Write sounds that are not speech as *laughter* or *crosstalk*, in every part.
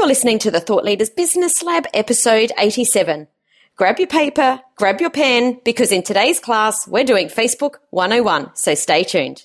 You're listening to the Thought Leaders Business Lab, episode 87. Grab your paper, grab your pen, because in today's class, we're doing Facebook 101, so stay tuned.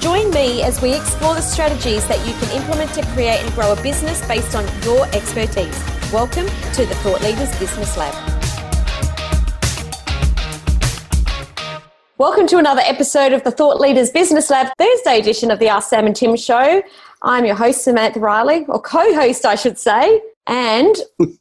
Join me as we explore the strategies that you can implement to create and grow a business based on your expertise. Welcome to the Thought Leaders Business Lab. Welcome to another episode of the Thought Leaders Business Lab, Thursday edition of the Ask Sam and Tim show. I'm your host, Samantha Riley, or co host, I should say, and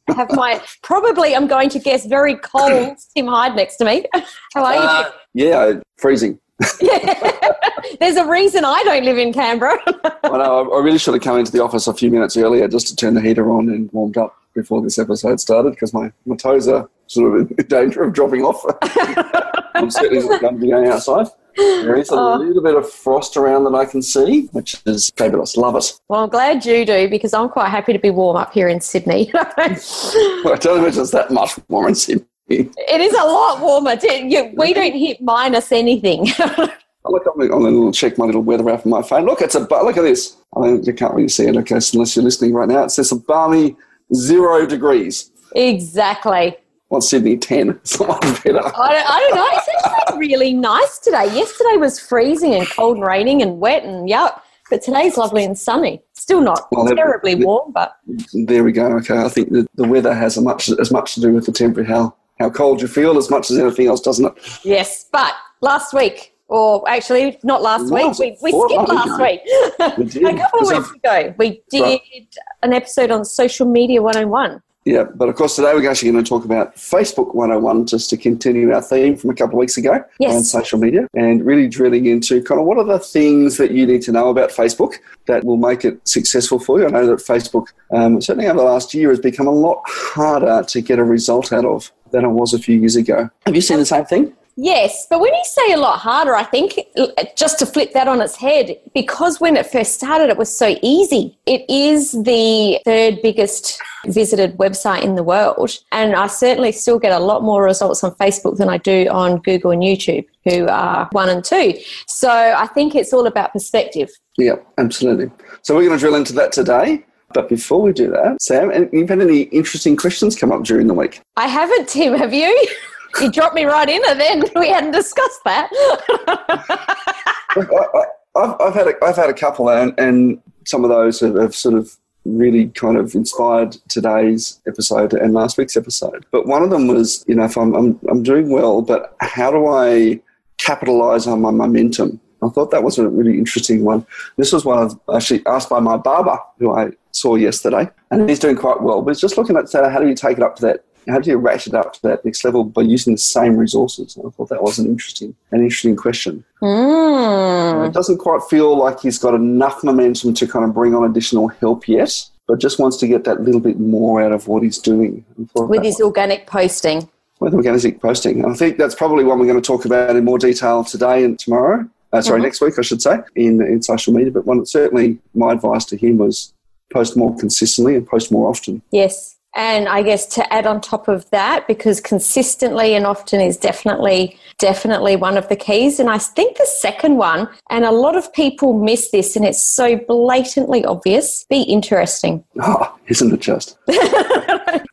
I *laughs* have my probably, I'm going to guess, very cold Tim Hyde next to me. *laughs* How are you? Uh, yeah, freezing. *laughs* There's a reason I don't live in Canberra. I know. I really should have come into the office a few minutes earlier just to turn the heater on and warmed up before this episode started because my, my toes are sort of in *laughs* danger of dropping off. *laughs* I'm certainly not going to be going outside. There is a Oh. little bit of frost around that I can see, which is fabulous. Love it. well, I'm glad you do because I'm quite happy to be warm up here in Sydney. Well, I don't imagine it's that much warmer in Sydney. It is a lot warmer. Too. We don't hit minus anything. *laughs* I look, I'm going to check my little weather app on my phone. Look, it's a look at this. I mean, you can't really see it, okay, so unless you're listening right now. It says a balmy zero degrees. exactly. What's Sydney? Ten. *laughs* It's not much better. I don't, I don't know. It's actually really nice today. Yesterday was freezing and cold and raining and wet and yuck. But today's lovely and sunny. Still not Well, terribly warm, but There we go. Okay, I think the, the weather has a much as much to do with the temperature, how how cold you feel, as much as anything else, doesn't it? yes. But last week, or actually not last week, we, we skipped last *laughs* week. We did. a couple of weeks ago, we did Right. an episode on social media 101. Yeah, but of course today we're actually going to talk about Facebook 101, just to continue our theme from a couple of weeks ago Yes. on social media, and really drilling into kind of what are the things that you need to know about Facebook that will make it successful for you. I know that Facebook, um, certainly over the last year, has become a lot harder to get a result out of than it was a few years ago. Have you seen the same thing? Yes, but when you say a lot harder, I think just to flip that on its head, because when it first started, it was so easy. It is the third biggest visited website in the world. And I certainly still get a lot more results on Facebook than I do on Google and YouTube, who are one and two. So I think it's all about perspective. Yeah, absolutely. So we're going to drill into that today. But before we do that, Sam, and you've had any interesting questions come up during the week? I haven't, Tim, have you? *laughs* You dropped me right in, and then *laughs* we hadn't discussed that. I, I, I've, had a, I've had a couple, and, and some of those have, have sort of really kind of inspired today's episode and last week's episode. But one of them was, you know, if I'm I'm, I'm doing well, but how do I capitalize on my momentum? I thought that was a really interesting one. This was one I actually asked by my barber, who I saw yesterday, and he's doing quite well. But it's just looking at how do you take it up to that? How do you ratchet it up to that next level by using the same resources? And I thought that was an interesting, an interesting question. Mm. It doesn't quite feel like he's got enough momentum to kind of bring on additional help yet, but just wants to get that little bit more out of what he's doing. With his organic posting. with organic posting. And I think that's probably one we're going to talk about in more detail today and tomorrow. Uh, sorry, Mhm. next week, I should say, in, in social media. But one, certainly my advice to him was post more consistently and post more often. Yes. And I guess to add on top of that, because consistently and often is definitely, definitely one of the keys. And I think the second one, and a lot of people miss this, and it's so blatantly obvious be interesting. Oh, isn't it just? *laughs*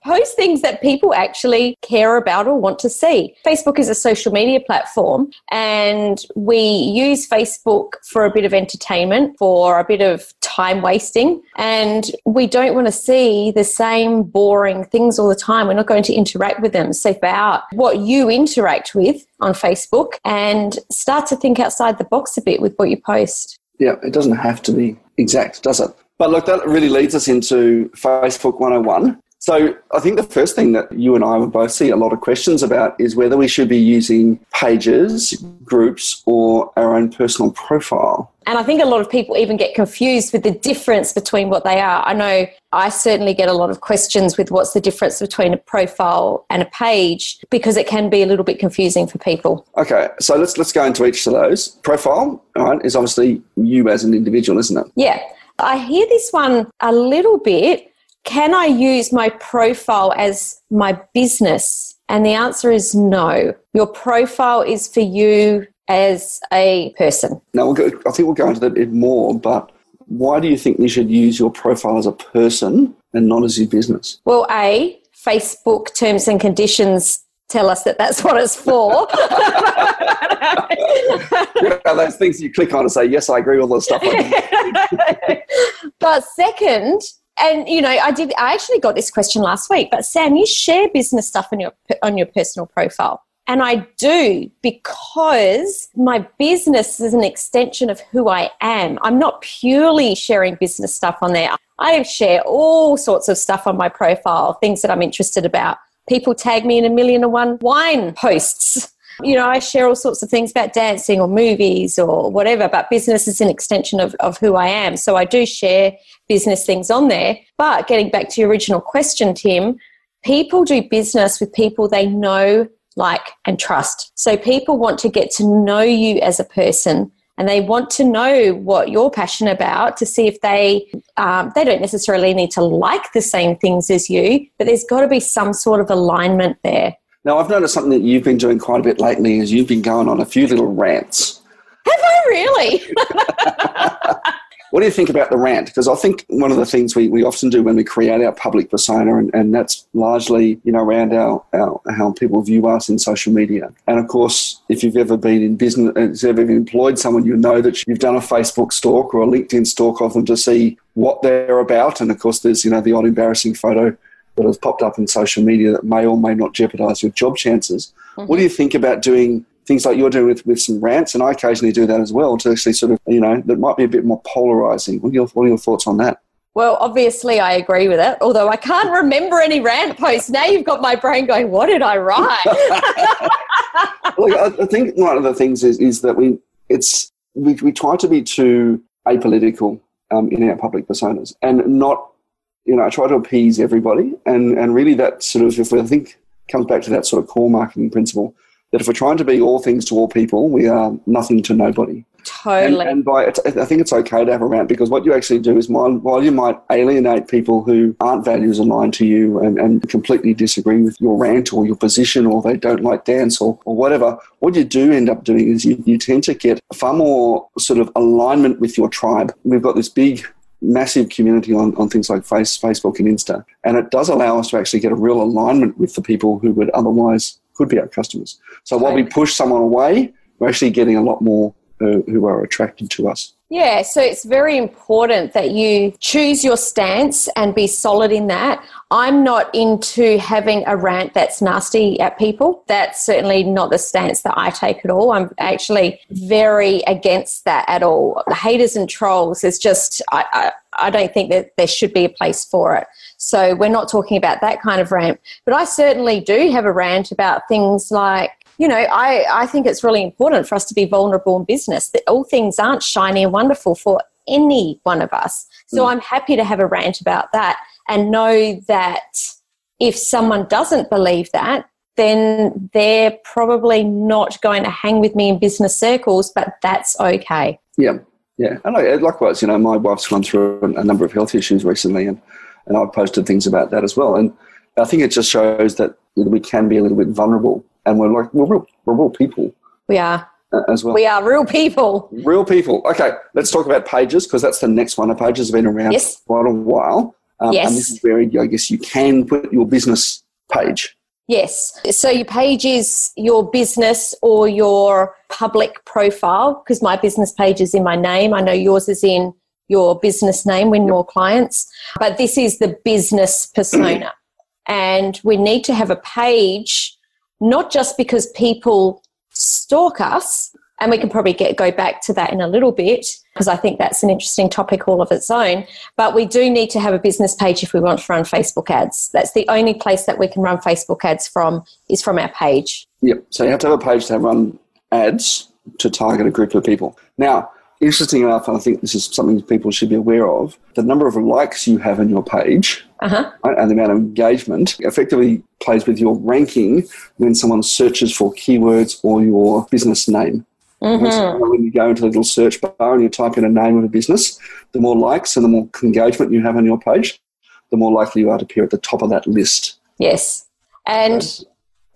Post things that people actually care about or want to see. Facebook is a social media platform, and we use Facebook for a bit of entertainment, for a bit of time wasting, and we don't want to see the same boring things all the time. We're not going to interact with them. So, about what you interact with on Facebook and start to think outside the box a bit with what you post. Yeah, it doesn't have to be exact, does it? But look, that really leads us into Facebook 101. So I think the first thing that you and I would both see a lot of questions about is whether we should be using pages, groups, or our own personal profile. And I think a lot of people even get confused with the difference between what they are. I know I certainly get a lot of questions with what's the difference between a profile and a page because it can be a little bit confusing for people. Okay, so let's let's go into each of those. Profile, right, is obviously you as an individual, isn't it? Yeah. I hear this one a little bit can I use my profile as my business? And the answer is no. Your profile is for you as a person. Now, we'll go, I think we'll go into that a bit more, but why do you think you should use your profile as a person and not as your business? Well, A, Facebook terms and conditions tell us that that's what it's for. *laughs* you know, those things you click on and say, yes, I agree with all the stuff. *laughs* but second, and you know i did i actually got this question last week but sam you share business stuff on your on your personal profile. And i do because my business is an extension of who i am. I'm not purely sharing business stuff on there. I share all sorts of stuff on my profile things that i'm interested about. People tag me in a million and one wine posts you know, I share all sorts of things about dancing or movies or whatever, but business is an extension of, of who I am. So I do share business things on there. But getting back to your original question, Tim, people do business with people they know, like, and trust. So people want to get to know you as a person and they want to know what you're passionate about to see if they um, they don't necessarily need to like the same things as you but there's got to be some sort of alignment there now, I've noticed something that you've been doing quite a bit lately is you've been going on a few little rants. Have I really? *laughs* what do you think about the rant? Because I think one of the things we, we often do when we create our public persona, and, and that's largely you know around our, our how people view us in social media. And of course, if you've ever been in business, uh, if you've ever employed someone, you know that you've done a Facebook stalk or a LinkedIn stalk of them to see what they're about. And of course, there's you know the odd embarrassing photo that has popped up in social media that may or may not jeopardize your job chances. Mm-hmm. What do you think about doing things like you're doing with, with some rants? And I occasionally do that as well to actually sort of, you know, that might be a bit more polarizing. What are your, what are your thoughts on that? Well, obviously, I agree with it. Although I can't remember any rant posts. Now you've got my brain going, what did I write? *laughs* Look, I think one of the things is, is that we, it's, we, we try to be too apolitical um, in our public personas and not you know, I try to appease everybody. And, and really that sort of, if we, I think, comes back to that sort of core marketing principle, that if we're trying to be all things to all people, we are nothing to nobody. Totally. And, and by, I think it's okay to have a rant because what you actually do is while, while you might alienate people who aren't values aligned to you and, and completely disagree with your rant or your position or they don't like dance or, or whatever, what you do end up doing is you, you tend to get far more sort of alignment with your tribe. We've got this big massive community on, on things like face, Facebook and Insta. And it does allow us to actually get a real alignment with the people who would otherwise could be our customers. So while we push someone away, we're actually getting a lot more uh, who are attracted to us. Yeah, so it's very important that you choose your stance and be solid in that. I'm not into having a rant that's nasty at people. That's certainly not the stance that I take at all. I'm actually very against that at all. The Haters and trolls is just, I, I, I don't think that there should be a place for it. So we're not talking about that kind of rant. But I certainly do have a rant about things like you know, I, I think it's really important for us to be vulnerable in business, that all things aren't shiny and wonderful for any one of us. So mm. I'm happy to have a rant about that and know that if someone doesn't believe that, then they're probably not going to hang with me in business circles, but that's okay. Yeah, yeah. And likewise, you know, my wife's gone through a number of health issues recently, and, and I've posted things about that as well. And I think it just shows that we can be a little bit vulnerable and we're like we're real, we're real people. We are as well. We are real people. Real people. Okay, let's talk about pages because that's the next one. The pages have been around yes. for quite a while. Um, yes. And this is where I guess you can put your business page. Yes. So your page is your business or your public profile because my business page is in my name. I know yours is in your business name, win more clients. But this is the business persona. *clears throat* and we need to have a page not just because people stalk us, and we can probably get go back to that in a little bit because I think that's an interesting topic all of its own. But we do need to have a business page if we want to run Facebook ads. That's the only place that we can run Facebook ads from is from our page. Yep. So you have to have a page to run ads to target a group of people. Now, interesting enough, and I think this is something people should be aware of, the number of likes you have on your page uh-huh. right, and the amount of engagement effectively plays with your ranking when someone searches for keywords or your business name. Mm-hmm. When you go into the little search bar and you type in a name of a business, the more likes and the more engagement you have on your page, the more likely you are to appear at the top of that list. Yes. And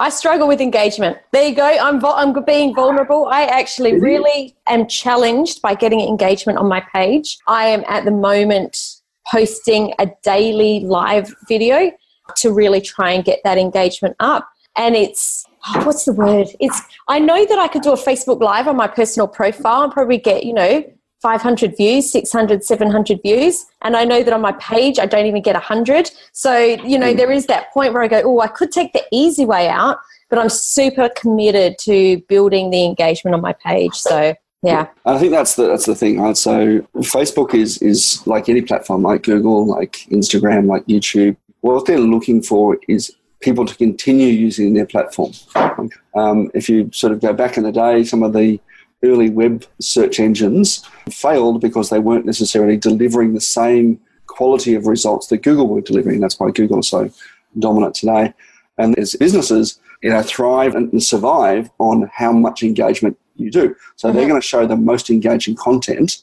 I struggle with engagement. There you go. I'm, I'm being vulnerable. I actually really am challenged by getting engagement on my page. I am at the moment posting a daily live video to really try and get that engagement up. And it's oh, what's the word? It's I know that I could do a Facebook live on my personal profile and probably get, you know, 500 views, 600, 700 views. And I know that on my page, I don't even get 100. So, you know, there is that point where I go, oh, I could take the easy way out, but I'm super committed to building the engagement on my page. So, yeah. I think that's the that's the thing, right? So Facebook is is like any platform, like Google, like Instagram, like YouTube. What they're looking for is people to continue using their platform. Um, if you sort of go back in the day, some of the early web search engines failed because they weren't necessarily delivering the same quality of results that Google were delivering. That's why Google is so dominant today. And as businesses, you know, thrive and survive on how much engagement you do. So mm-hmm. they're going to show the most engaging content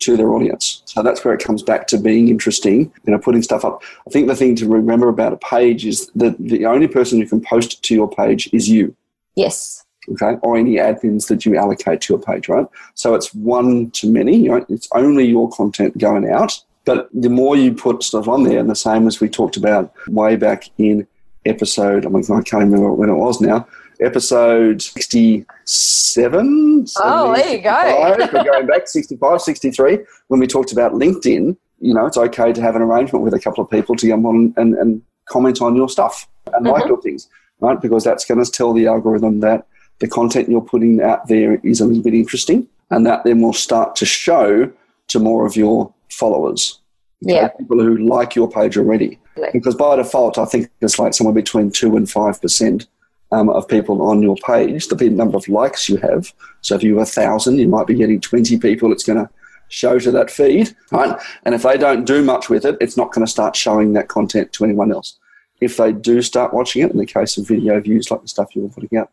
to their audience. So that's where it comes back to being interesting, you know, putting stuff up. I think the thing to remember about a page is that the only person who can post to your page is you. Yes. Okay, or any admins that you allocate to your page, right? So it's one to many, right? It's only your content going out. But the more you put stuff on there, and the same as we talked about way back in episode, I, mean, I can't remember when it was now, episode 67. Oh, there you go. We're going back 65, 63, when we talked about LinkedIn. You know, it's okay to have an arrangement with a couple of people to come on and, and comment on your stuff and mm-hmm. like your things, right? Because that's going to tell the algorithm that the content you're putting out there is a little bit interesting, and that then will start to show to more of your followers. Okay? Yeah. People who like your page already. Because by default, I think it's like somewhere between 2 and 5% um, of people on your page, the number of likes you have. So if you have a thousand, you might be getting 20 people it's going to show to that feed, right? And if they don't do much with it, it's not going to start showing that content to anyone else. If they do start watching it, in the case of video views like the stuff you were putting out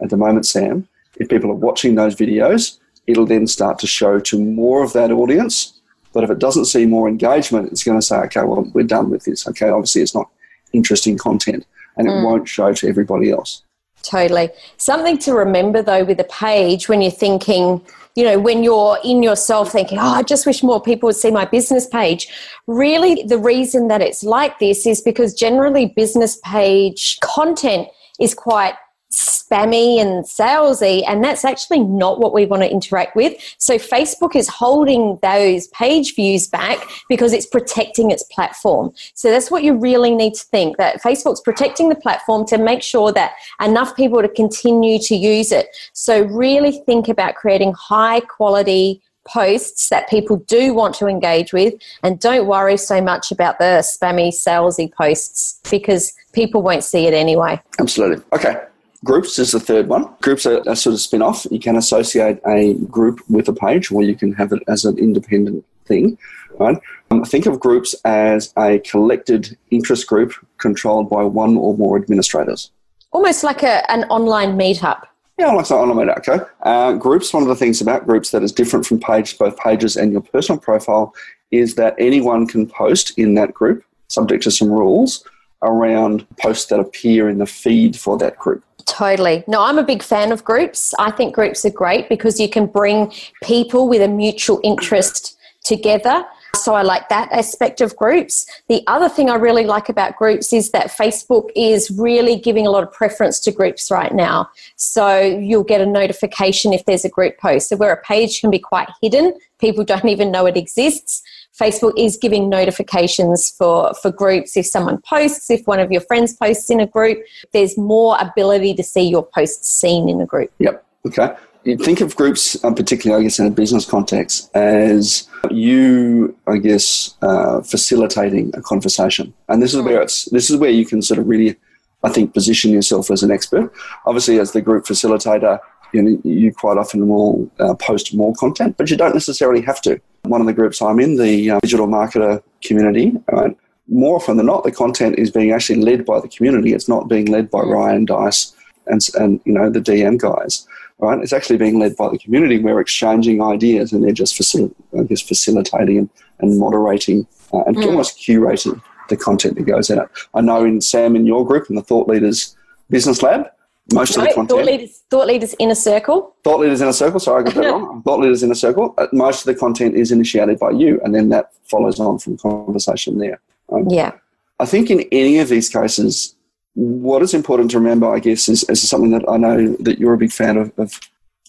at the moment, Sam, if people are watching those videos, it'll then start to show to more of that audience. But if it doesn't see more engagement, it's going to say, okay, well, we're done with this. Okay, obviously it's not interesting content and it mm. won't show to everybody else. Totally. Something to remember though with a page when you're thinking, you know, when you're in yourself thinking, oh, I just wish more people would see my business page. Really, the reason that it's like this is because generally business page content is quite spammy and salesy, and that's actually not what we want to interact with. So Facebook is holding those page views back because it's protecting its platform. So that's what you really need to think that Facebook's protecting the platform to make sure that enough people to continue to use it. So really think about creating high quality posts that people do want to engage with and don't worry so much about the spammy salesy posts because people won't see it anyway. Absolutely. Okay. Groups is the third one. Groups are a sort of spin off. You can associate a group with a page, or you can have it as an independent thing. Right? Um, think of groups as a collected interest group controlled by one or more administrators. Almost like a, an online meetup. Yeah, like an online meetup. Okay. Uh, groups. One of the things about groups that is different from page, both pages and your personal profile, is that anyone can post in that group, subject to some rules around posts that appear in the feed for that group. Totally. No, I'm a big fan of groups. I think groups are great because you can bring people with a mutual interest together. So I like that aspect of groups. The other thing I really like about groups is that Facebook is really giving a lot of preference to groups right now. So you'll get a notification if there's a group post. So where a page can be quite hidden, people *laughs* don't even know it exists. Facebook is giving notifications for, for groups. If someone posts, if one of your friends posts in a group, there's more ability to see your posts seen in a group. Yep. Okay. you think of groups, um, particularly, I guess, in a business context, as you, I guess, uh, facilitating a conversation, and this is where it's this is where you can sort of really, I think, position yourself as an expert. Obviously, as the group facilitator, you, know, you quite often will uh, post more content, but you don't necessarily have to. One of the groups I'm in, the uh, digital marketer community, right, more often than not, the content is being actually led by the community. It's not being led by Ryan Deiss and, and you know the DM guys. Right? It's actually being led by the community. We're exchanging ideas, and they're just facil- I guess facilitating and, and moderating uh, and mm. almost curating the content that goes out. I know in Sam in your group in the Thought Leaders Business Lab, most no, of the content. Thought leaders, thought leaders Inner Circle. Thought Leaders Inner Circle. Sorry, I got that *laughs* wrong. Thought Leaders Inner Circle. Uh, most of the content is initiated by you, and then that follows on from conversation there. Right? Yeah. I think in any of these cases, what is important to remember, I guess, is, is something that I know that you're a big fan of, of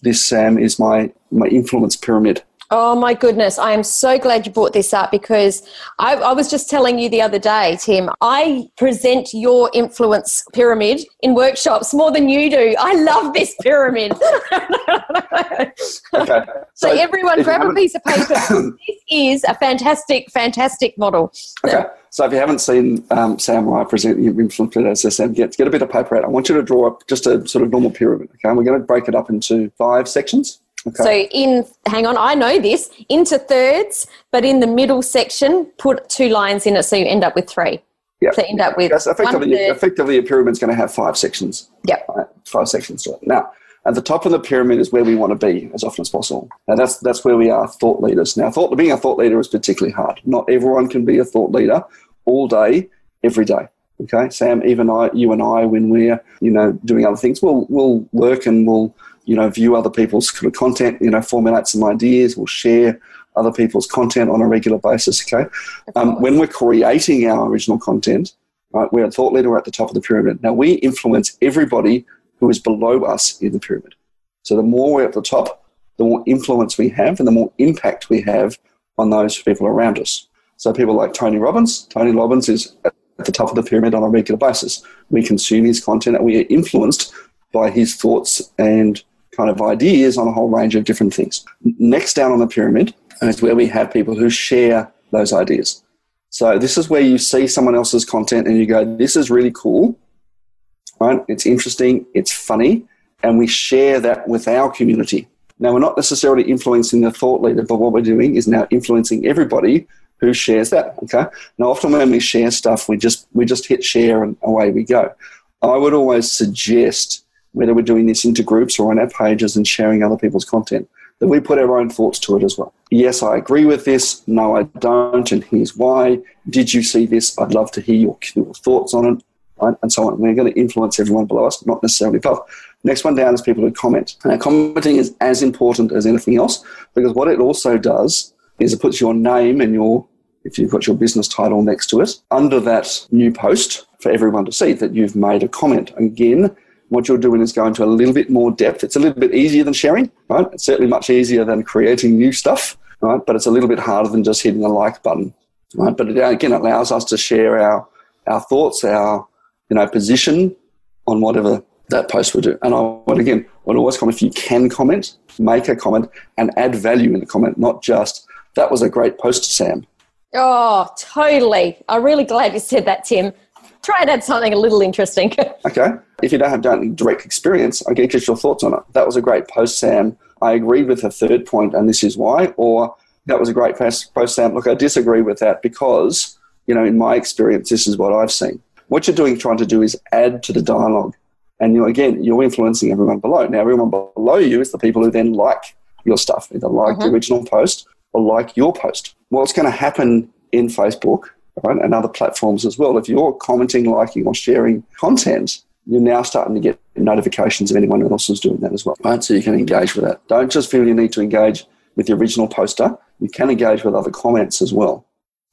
this, Sam, is my, my influence pyramid. Oh my goodness. I am so glad you brought this up because I, I, was just telling you the other day, Tim, I present your influence pyramid in workshops more than you do. I love this pyramid. *laughs* okay. So, so everyone grab a piece of paper. *coughs* this is a fantastic, fantastic model. Okay. So if you haven't seen um, Sam or I present your influence pyramid, as I said, get, get a bit of paper out. I want you to draw up just a sort of normal pyramid. Okay. And we're going to break it up into five sections. Okay. So in hang on, I know this into thirds, but in the middle section, put two lines in it, so you end up with three. Yeah. So end up with yes, effectively, effectively, a pyramid's going to have five sections. Yeah. Right? Five sections to it. Now, at the top of the pyramid is where we want to be as often as possible. Now that's that's where we are thought leaders. Now, thought being a thought leader is particularly hard. Not everyone can be a thought leader all day, every day. Okay, Sam, even I, you and I, when we're you know doing other things, we'll we'll work and we'll you know, view other people's kind of content, you know, formulate some ideas, we'll share other people's content on a regular basis, okay? Um, when we're creating our original content, right, we're a thought leader, we're at the top of the pyramid. Now, we influence everybody who is below us in the pyramid. So the more we're at the top, the more influence we have and the more impact we have on those people around us. So people like Tony Robbins, Tony Robbins is at the top of the pyramid on a regular basis. We consume his content and we are influenced by his thoughts and kind of ideas on a whole range of different things. Next down on the pyramid is where we have people who share those ideas. So this is where you see someone else's content and you go, this is really cool, right? It's interesting, it's funny, and we share that with our community. Now, we're not necessarily influencing the thought leader, but what we're doing is now influencing everybody who shares that. Okay. Now, often when we share stuff, we just we just hit share and away we go. I would always suggest whether we're doing this into groups or on our pages and sharing other people's content, that we put our own thoughts to it as well. Yes, I agree with this. No, I don't. And here's why. Did you see this? I'd love to hear your, your thoughts on it. Right? And so on. We're going to influence everyone below us, not necessarily above. Next one down is people who comment. Now, commenting is as important as anything else because what it also does is it puts your name and your if you've got your business title next to it, under that new post for everyone to see that you've made a comment. Again, what you're doing is going to a little bit more depth. It's a little bit easier than sharing, right? It's certainly much easier than creating new stuff, right? But it's a little bit harder than just hitting the like button, right? But it again allows us to share our our thoughts, our you know position on whatever that post would do. And I would again would always comment if you can comment, make a comment and add value in the comment, not just that was a great post, Sam. Oh, totally. I'm really glad you said that, Tim try and add something a little interesting. *laughs* okay. If you don't have direct experience, I get just your thoughts on it. That was a great post, Sam. I agreed with the third point, and this is why. Or that was a great post, Sam. Look, I disagree with that because, you know, in my experience, this is what I've seen. What you're doing, trying to do, is add to the dialogue. And you again, you're influencing everyone below. Now, everyone below you is the people who then like your stuff, either like the mm-hmm. original post or like your post. What's going to happen in Facebook right, and other platforms as well. If you're commenting, liking, or sharing content, you're now starting to get notifications of anyone else who's doing that as well, right? So you can engage with that. Don't just feel you need to engage with the original poster. You can engage with other comments as well.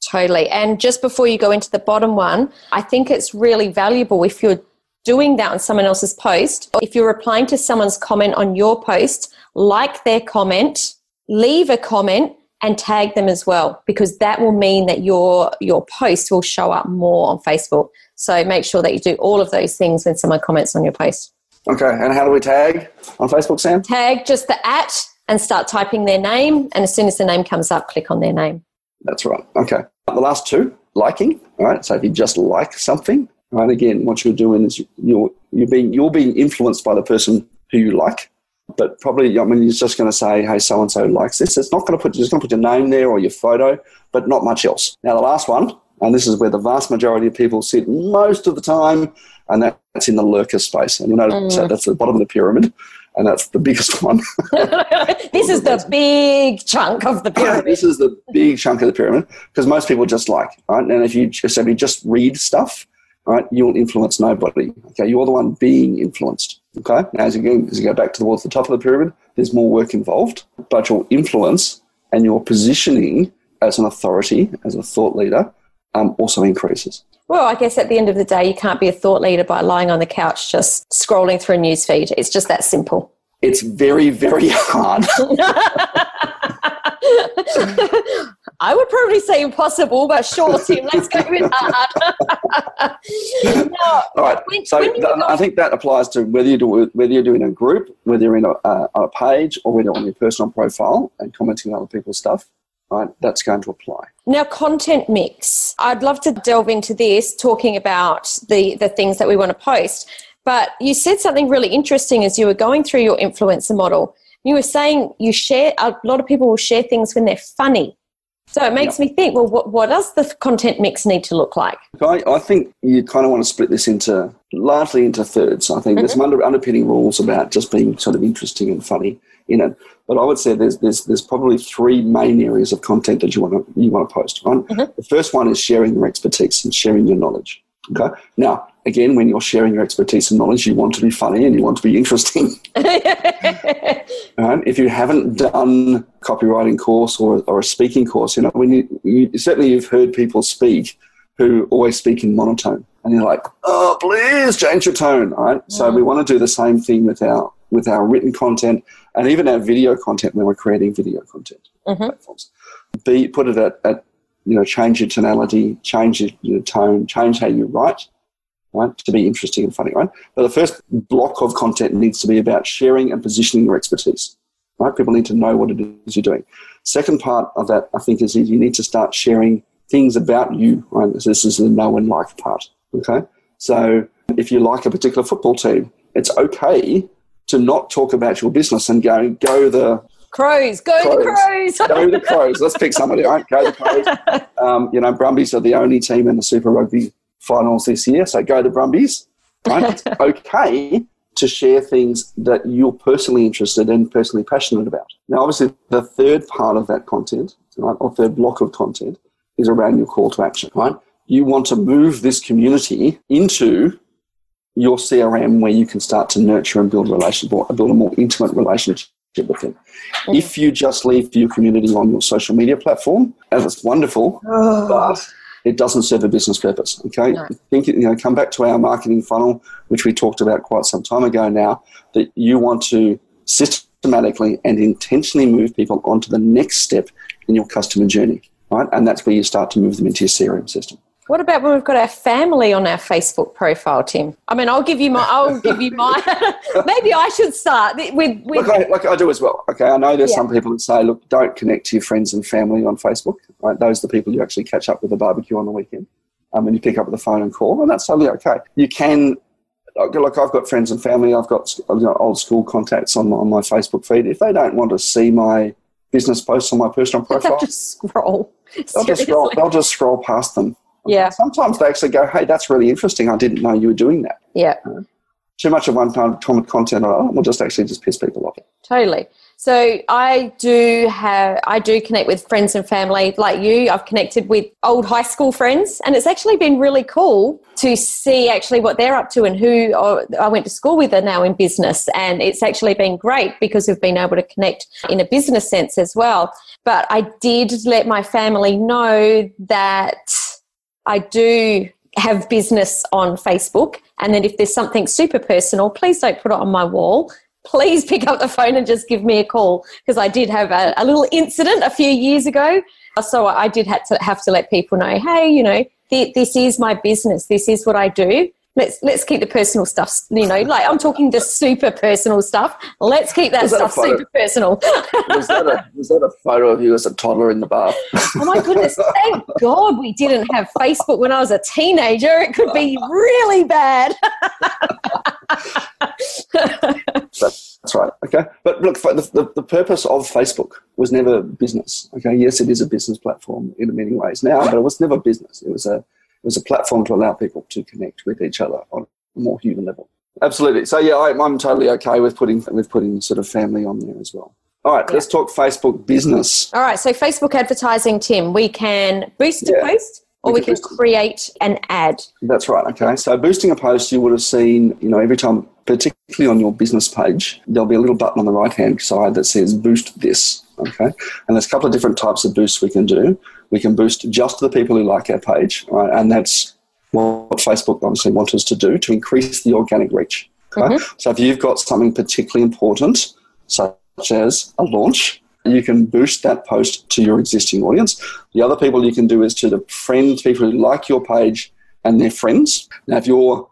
Totally. And just before you go into the bottom one, I think it's really valuable if you're doing that on someone else's post. or If you're replying to someone's comment on your post, like their comment, leave a comment, and tag them as well because that will mean that your your post will show up more on Facebook. So make sure that you do all of those things when someone comments on your post. Okay, and how do we tag on Facebook, Sam? Tag just the at and start typing their name. And as soon as the name comes up, click on their name. That's right. Okay. The last two, liking. All right. So if you just like something, right, again, what you're doing is you're you're being you're being influenced by the person who you like. But probably, I mean, you're just going to say, "Hey, so and so likes this." It's not going to put just going to put your name there or your photo, but not much else. Now, the last one, and this is where the vast majority of people sit most of the time, and that's in the lurker space. And you know, mm. that's the bottom of the pyramid and that's the biggest *laughs* one. *laughs* this is the big chunk of the pyramid. *laughs* this is the big chunk of the pyramid because most people just like, right? And if you just, if you just read stuff, right, you'll influence nobody. Okay, you're the one being influenced. Okay, now as you go, as you go back towards the top of the pyramid, there's more work involved, but your influence and your positioning as an authority, as a thought leader, um, also increases. Well, I guess at the end of the day, you can't be a thought leader by lying on the couch just scrolling through a newsfeed. It's just that simple. It's very, very *laughs* hard. *laughs* I would probably say impossible, but sure, Tim, let's go with hard. *laughs* *laughs* now, All right. When, so when th- I think that applies to whether you do whether you're doing a group, whether you're in a, uh, on a page, or whether you're on your personal profile and commenting on other people's stuff right, that's going to apply. Now, content mix. I'd love to delve into this, talking about the, the things that we want to post. But you said something really interesting as you were going through your influencer model. You were saying you share, a lot of people will share things when they're funny. So it makes yep. me think, well, what, what does the content mix need to look like? I, I think you kind of want to split this into largely into thirds. I think mm-hmm. there's some under, underpinning rules about just being sort of interesting and funny in it. But I would say there's there's there's probably three main areas of content that you want to you want to post. Right. Mm-hmm. The first one is sharing your expertise and sharing your knowledge. Okay. Now, again, when you're sharing your expertise and knowledge, you want to be funny and you want to be interesting. *laughs* If you haven't done copywriting course or, or a speaking course, you know, when you, you certainly you've heard people speak who always speak in monotone, and you're like, oh, please change your tone. Right. Mm. So we want to do the same thing with our with our written content and even our video content when we're creating video content mm-hmm. platforms. Be put it at, at, you know change your tonality, change your, your tone, change how you write, right, to be interesting and funny, right. But the first block of content needs to be about sharing and positioning your expertise. Right, people need to know what it is you're doing. Second part of that, I think, is you need to start sharing things about you. Right, this is the know and like part. Okay, so if you like a particular football team, it's okay to not talk about your business and go go the Crows, go crows. the Crows. go the Crows. Let's pick somebody, right? Go the Crows. *laughs* Um, you know, Brumbies are the only team in the Super Rugby finals this year, so go the Brumbies. Right? it's *laughs* okay to share things that you're personally interested in, personally passionate about. Now, obviously, the third part of that content, right, or third block of content, is around your call to action, right? You want to move this community into your CRM where you can start to nurture and build a relationship or build a more intimate relationship with them. If you just leave your community on your social media platform, and it's wonderful, oh. but it doesn't serve a business purpose. Okay, no. think you know, come back to our marketing funnel, which we talked about quite some time ago now. That you want to systematically and intentionally move people onto the next step in your customer journey, right? And that's where you start to move them into your CRM system. What about when we've got our family on our Facebook profile, Tim? I mean, I'll give you my. I'll give you my. *laughs* maybe I should start with. with I, like I do as well. Okay, I know there's yeah. some people that say, look, don't connect to your friends and family on Facebook. Right, those are the people you actually catch up with a barbecue on the weekend, um, and you pick up the phone and call, and that's totally okay. You can. Like I've got friends and family, I've got you know, old school contacts on my, on my Facebook feed. If they don't want to see my business posts on my personal *laughs* profile, just scroll. They'll just scroll. They'll just scroll past them. Yeah. Sometimes they actually go, hey, that's really interesting. I didn't know you were doing that. Yeah. Uh, too much of one of content, oh, will just actually just piss people off. Totally. So I do have, I do connect with friends and family like you. I've connected with old high school friends, and it's actually been really cool to see actually what they're up to and who I went to school with are now in business. And it's actually been great because we've been able to connect in a business sense as well. But I did let my family know that I do have business on Facebook. And then if there's something super personal, please don't put it on my wall. Please *laughs* pick up the phone and just give me a call because I did have a, a, little incident a few years ago. So I did have to have to let people know, hey, you know, th- this is my business. This is what I do. Let's let's keep the personal stuff. You know, like I'm talking the super personal stuff. Let's keep that, that stuff super personal. was, that a, was that a photo of you as a toddler in the bath? *laughs* oh my goodness! Thank God we didn't have Facebook when I was a teenager. It could be really bad. That's right. Okay. But look, the, the, the, purpose of Facebook was never business. Okay. Yes, it is a business platform in many ways now, but it was never business. It was a, was a platform to allow people to connect with each other on a more human level. Absolutely. So yeah, I, am totally okay with putting with putting sort of family on there as well. All right, yeah. let's talk Facebook business. All right, so Facebook advertising, Tim, we can boost a post or we, we can, can create an ad. That's right. Okay, so boosting a post, you would have seen, you know, every time particularly on your business page, there'll be a little button on the right hand side that says boost this. Okay. And there's a couple of different types of boosts we can do. We can boost just the people who like our page, right? And that's what Facebook obviously wants us to do to increase the organic reach. Okay? Mm-hmm. So if you've got something particularly important, such as a launch, you can boost that post to your existing audience. The other people you can do is to the friends, people who like your page and their friends. Now, if you're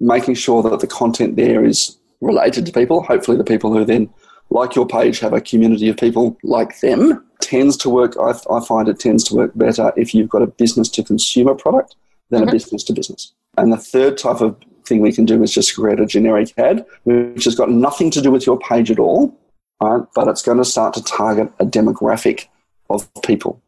making sure that the content there is related to people. Hopefully, the people who then like your page have a community of people like them. Tends to work, I, I find it tends to work better if you've got a business to consumer product than mm-hmm. a business to business. And the third type of thing we can do is just create a generic ad, which has got nothing to do with your page at all, right? But it's going to start to target a demographic of people.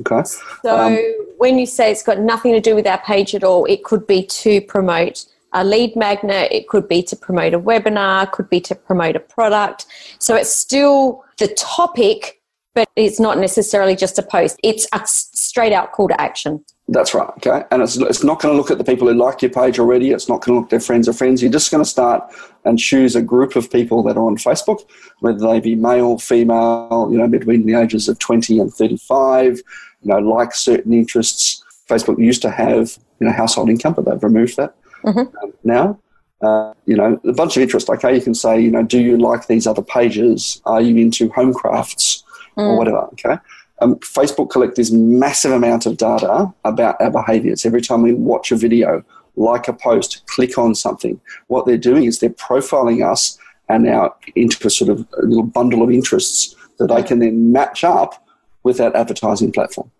Okay. So um, when you say it's got nothing to do with our page at all, it could be to promote a lead magnet, it could be to promote a webinar, could be to promote a product. So it's still the topic, but it's not necessarily just a post. It's a straight out call to action. That's right. Okay. And it's, it's not going to look at the people who like your page already. It's not going to look at their friends or friends. You're just going to start and choose a group of people that are on Facebook, whether they be male, female, you know, between the ages of 20 and 35, you know, like certain interests. Facebook used to have, you know, household income, but they've removed that mm-hmm. um, now. Uh, you know, a bunch of interest. Okay, you can say, you know, do you like these other pages? Are you into home crafts mm. or whatever? Okay. Um, Facebook collect this massive amount of data about our behaviors. Every time we watch a video, like a post, click on something, what they're doing is they're profiling us and now into a sort of a little bundle of interests that they can then match up with that advertising platform.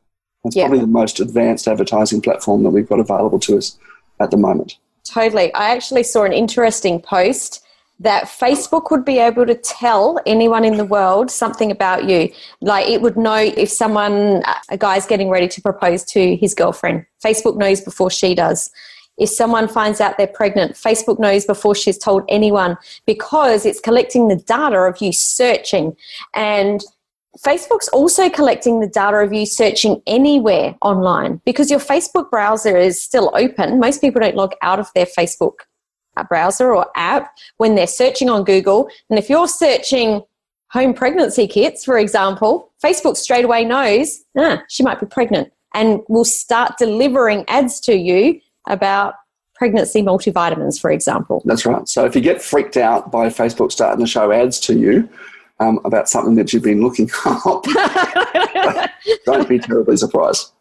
It's yeah. probably the most advanced advertising platform that we've got available to us at the moment. Totally. I actually saw an interesting post that Facebook would be able to tell anyone in the world something about you. Like it would know if someone, a guy's getting ready to propose to his girlfriend. Facebook knows before she does. If someone finds out they're pregnant, Facebook knows before she's told anyone because it's collecting the data of you searching. And Facebook's also collecting the data of you searching anywhere online because your Facebook browser is still open. Most people don't log out of their Facebook browser or app when they're searching on Google. And if you're searching home pregnancy kits, for example, Facebook straight away knows, ah, she might be pregnant and will start delivering ads to you about pregnancy multivitamins, for example. That's right. So if you get freaked out by Facebook starting to show ads to you, um, about something that you've been looking *laughs* up, *laughs* don't be terribly surprised.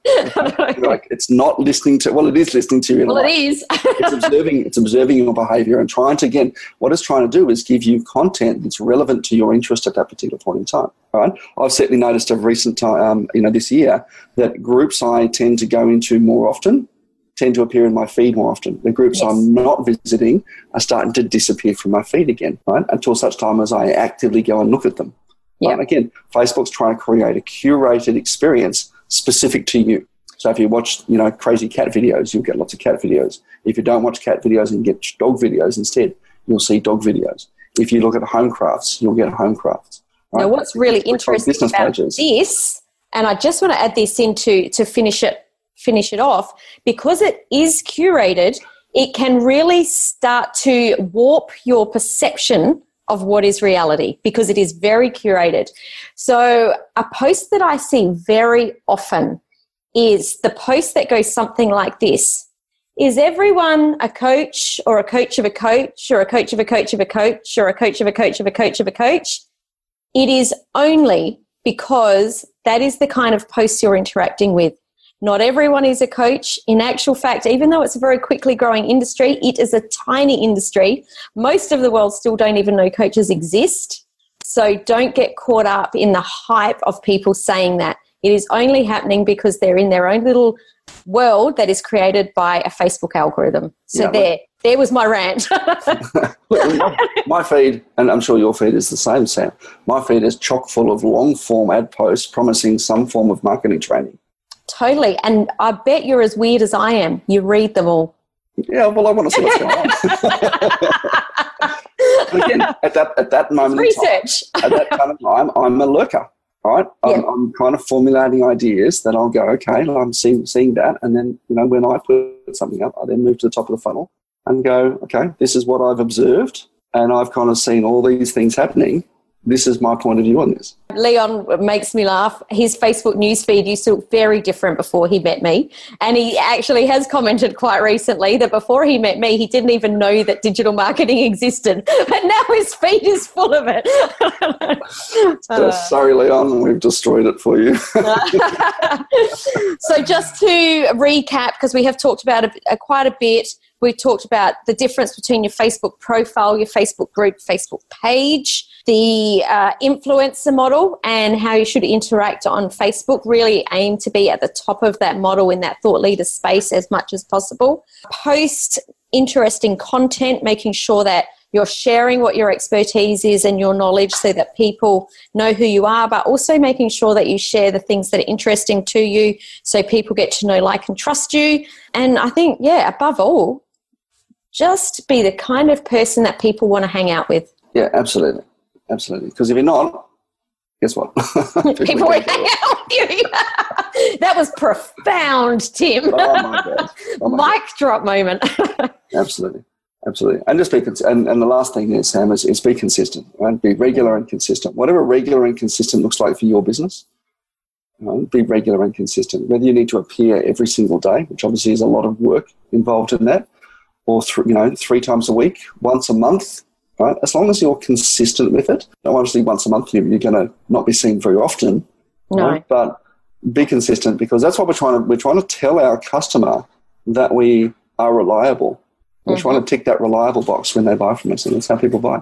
like it's not listening to. Well, it is listening to you. Well, it is. *laughs* it's observing. It's observing your behaviour and trying to again. What it's trying to do is give you content that's relevant to your interest at that particular point in time. Right. I've certainly noticed of recent time, um, you know, this year that groups I tend to go into more often tend to appear in my feed more often. The groups yes. I'm not visiting are starting to disappear from my feed again, right? Until such time as I actively go and look at them. Yeah. Right? Again, Facebook's trying to create a curated experience specific to you. So if you watch, you know, crazy cat videos, you'll get lots of cat videos. If you don't watch cat videos and get dog videos instead, you'll see dog videos. If you look at home crafts, you'll get home crafts. Right? Now, what's really interesting about pages. this, and I just want to add this in to, to finish it finish it off, because it is curated, it can really start to warp your perception of what is reality because it is very curated. So, a post that I see very often is the post that goes something like this Is everyone a coach or a coach of a coach or a coach of a coach of a coach or a coach of a coach of a coach of a coach? It is only because that is the kind of post you're interacting with. Not everyone is a coach. In actual fact, even though it's a very quickly growing industry, it is a tiny industry. Most of the world still don't even know coaches exist. So don't get caught up in the hype of people saying that. It is only happening because they're in their own little world that is created by a Facebook algorithm. So yeah, there, there was my rant. *laughs* my, my, feed, and I'm sure your feed is the same, Sam. My feed is chock full of long form ad posts promising some form of marketing training. Totally. And I bet you're as weird as I am. You read them all. Yeah, well, I want to see what's going on. *laughs* again, at that, at that moment research. Time, at that time, I'm a lurker right? I'm, yeah. I'm, kind of formulating ideas that I'll go, okay, I'm seeing, seeing that. And then, you know, when I put something up, I then move to the top of the funnel and go, okay, this is what I've observed. And I've kind of seen all these things happening this is my point of view on this. Leon makes me laugh. His Facebook newsfeed used to look very different before he met me. And he actually has commented quite recently that before he met me, he didn't even know that digital marketing *laughs* existed. But now his feed is full of it. *laughs* uh, sorry, Leon, we've destroyed it for you. *laughs* so, just to recap, because we have talked about a, quite a bit, we talked about the difference between your Facebook profile, your Facebook group, Facebook page the uh, influencer model and how you should interact on Facebook. Really aim to be at the top of that model in that thought leader space as much as possible. Post interesting content, making sure that you're sharing what your expertise is and your knowledge so that people know who you are, but also making sure that you share the things that are interesting to you so people get to know, like, and trust you. And I think, yeah, above all, just be the kind of person that people want to hang out with. Yeah, absolutely absolutely. Because if you're not, guess what? *laughs* People will hang out with you. *laughs* that was profound, Tim. Oh my god! *laughs* Oh my Mic god. drop moment. absolutely, absolutely. And just be and, and the last thing is Sam is, is be consistent. Right? Be regular and consistent. Whatever regular and consistent looks like for your business. be regular and consistent. Whether you need to appear every single day, which obviously is a lot of work involved in that, or th- you know three times a week, once a month, right? As long as you're consistent with it. Now, obviously, once a month you're going to not be seen very often, no. right? But be consistent because that's what we're trying to. We're trying to tell our customer that we are reliable. We're mm-hmm. trying to tick that reliable box when they buy from us, and that's how people buy.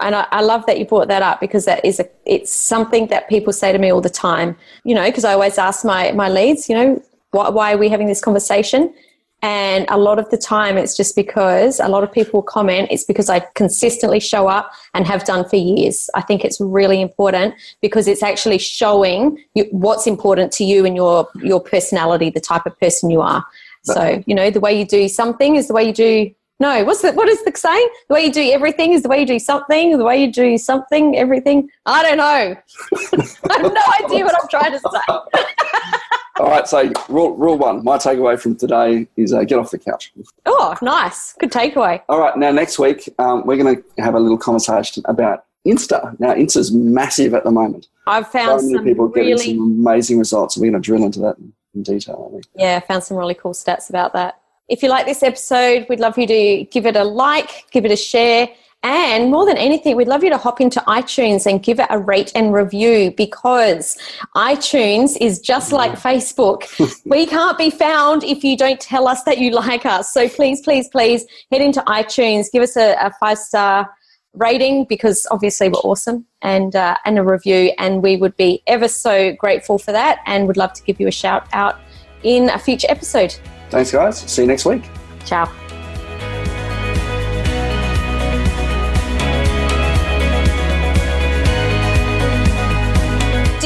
And I, I, love that you brought that up because that is a it's something that people say to me all the time. You know, because I always ask my my leads, you know, why, why are we having this conversation? And a lot of the time, it's just because a lot of people comment, it's because I consistently show up and have done for years. I think it's really important because it's actually showing you, what's important to you and your, your personality, the type of person you are. So, you know, the way you do something is the way you do. No, what's the, what is the saying? The way you do everything is the way you do something. The way you do something, everything. I don't know. *laughs* I have no idea what I'm trying to say. *laughs* All right, so rule, rule one, my takeaway from today is uh, get off the couch. Oh, nice. Good takeaway. All right, now next week, um, we're going to have a little conversation about Insta. Now, Insta's massive at the moment. I've found so many some people really... getting some amazing results. We're going to drill into that in detail, I Yeah, I found some really cool stats about that. If you like this episode, we'd love you to give it a like, give it a share, and more than anything, we'd love you to hop into iTunes and give it a rate and review because iTunes is just like Facebook. *laughs* we can't be found if you don't tell us that you like us. So please, please, please head into iTunes, give us a, a five star rating because obviously we're awesome and uh, and a review and we would be ever so grateful for that and would love to give you a shout out in a future episode. Thanks guys. See you next week. Ciao.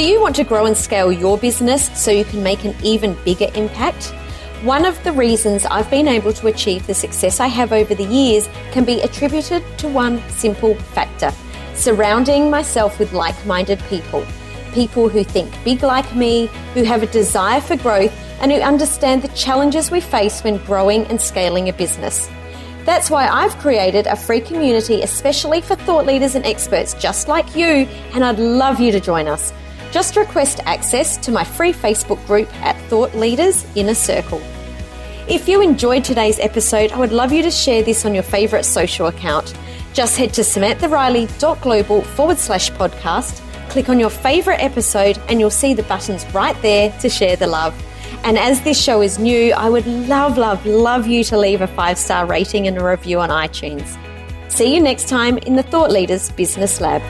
You want to grow and scale your business so you can make an even bigger impact? One of the reasons I've been able to achieve the success I have over the years can be attributed to one simple factor surrounding myself with like minded people. People who think big like me, who have a desire for growth, and who understand the challenges we face when growing and scaling a business. That's why I've created a free community especially for thought leaders and experts just like you, and I'd love you to join us. Just request access to my free Facebook group at Thought Leaders Inner Circle. If you enjoyed today's episode, I would love you to share this on your favourite social account. Just head to samanthariley.global forward slash podcast, click on your favourite episode, and you'll see the buttons right there to share the love. And as this show is new, I would love, love, love you to leave a five star rating and a review on iTunes. See you next time in the Thought Leaders Business Lab.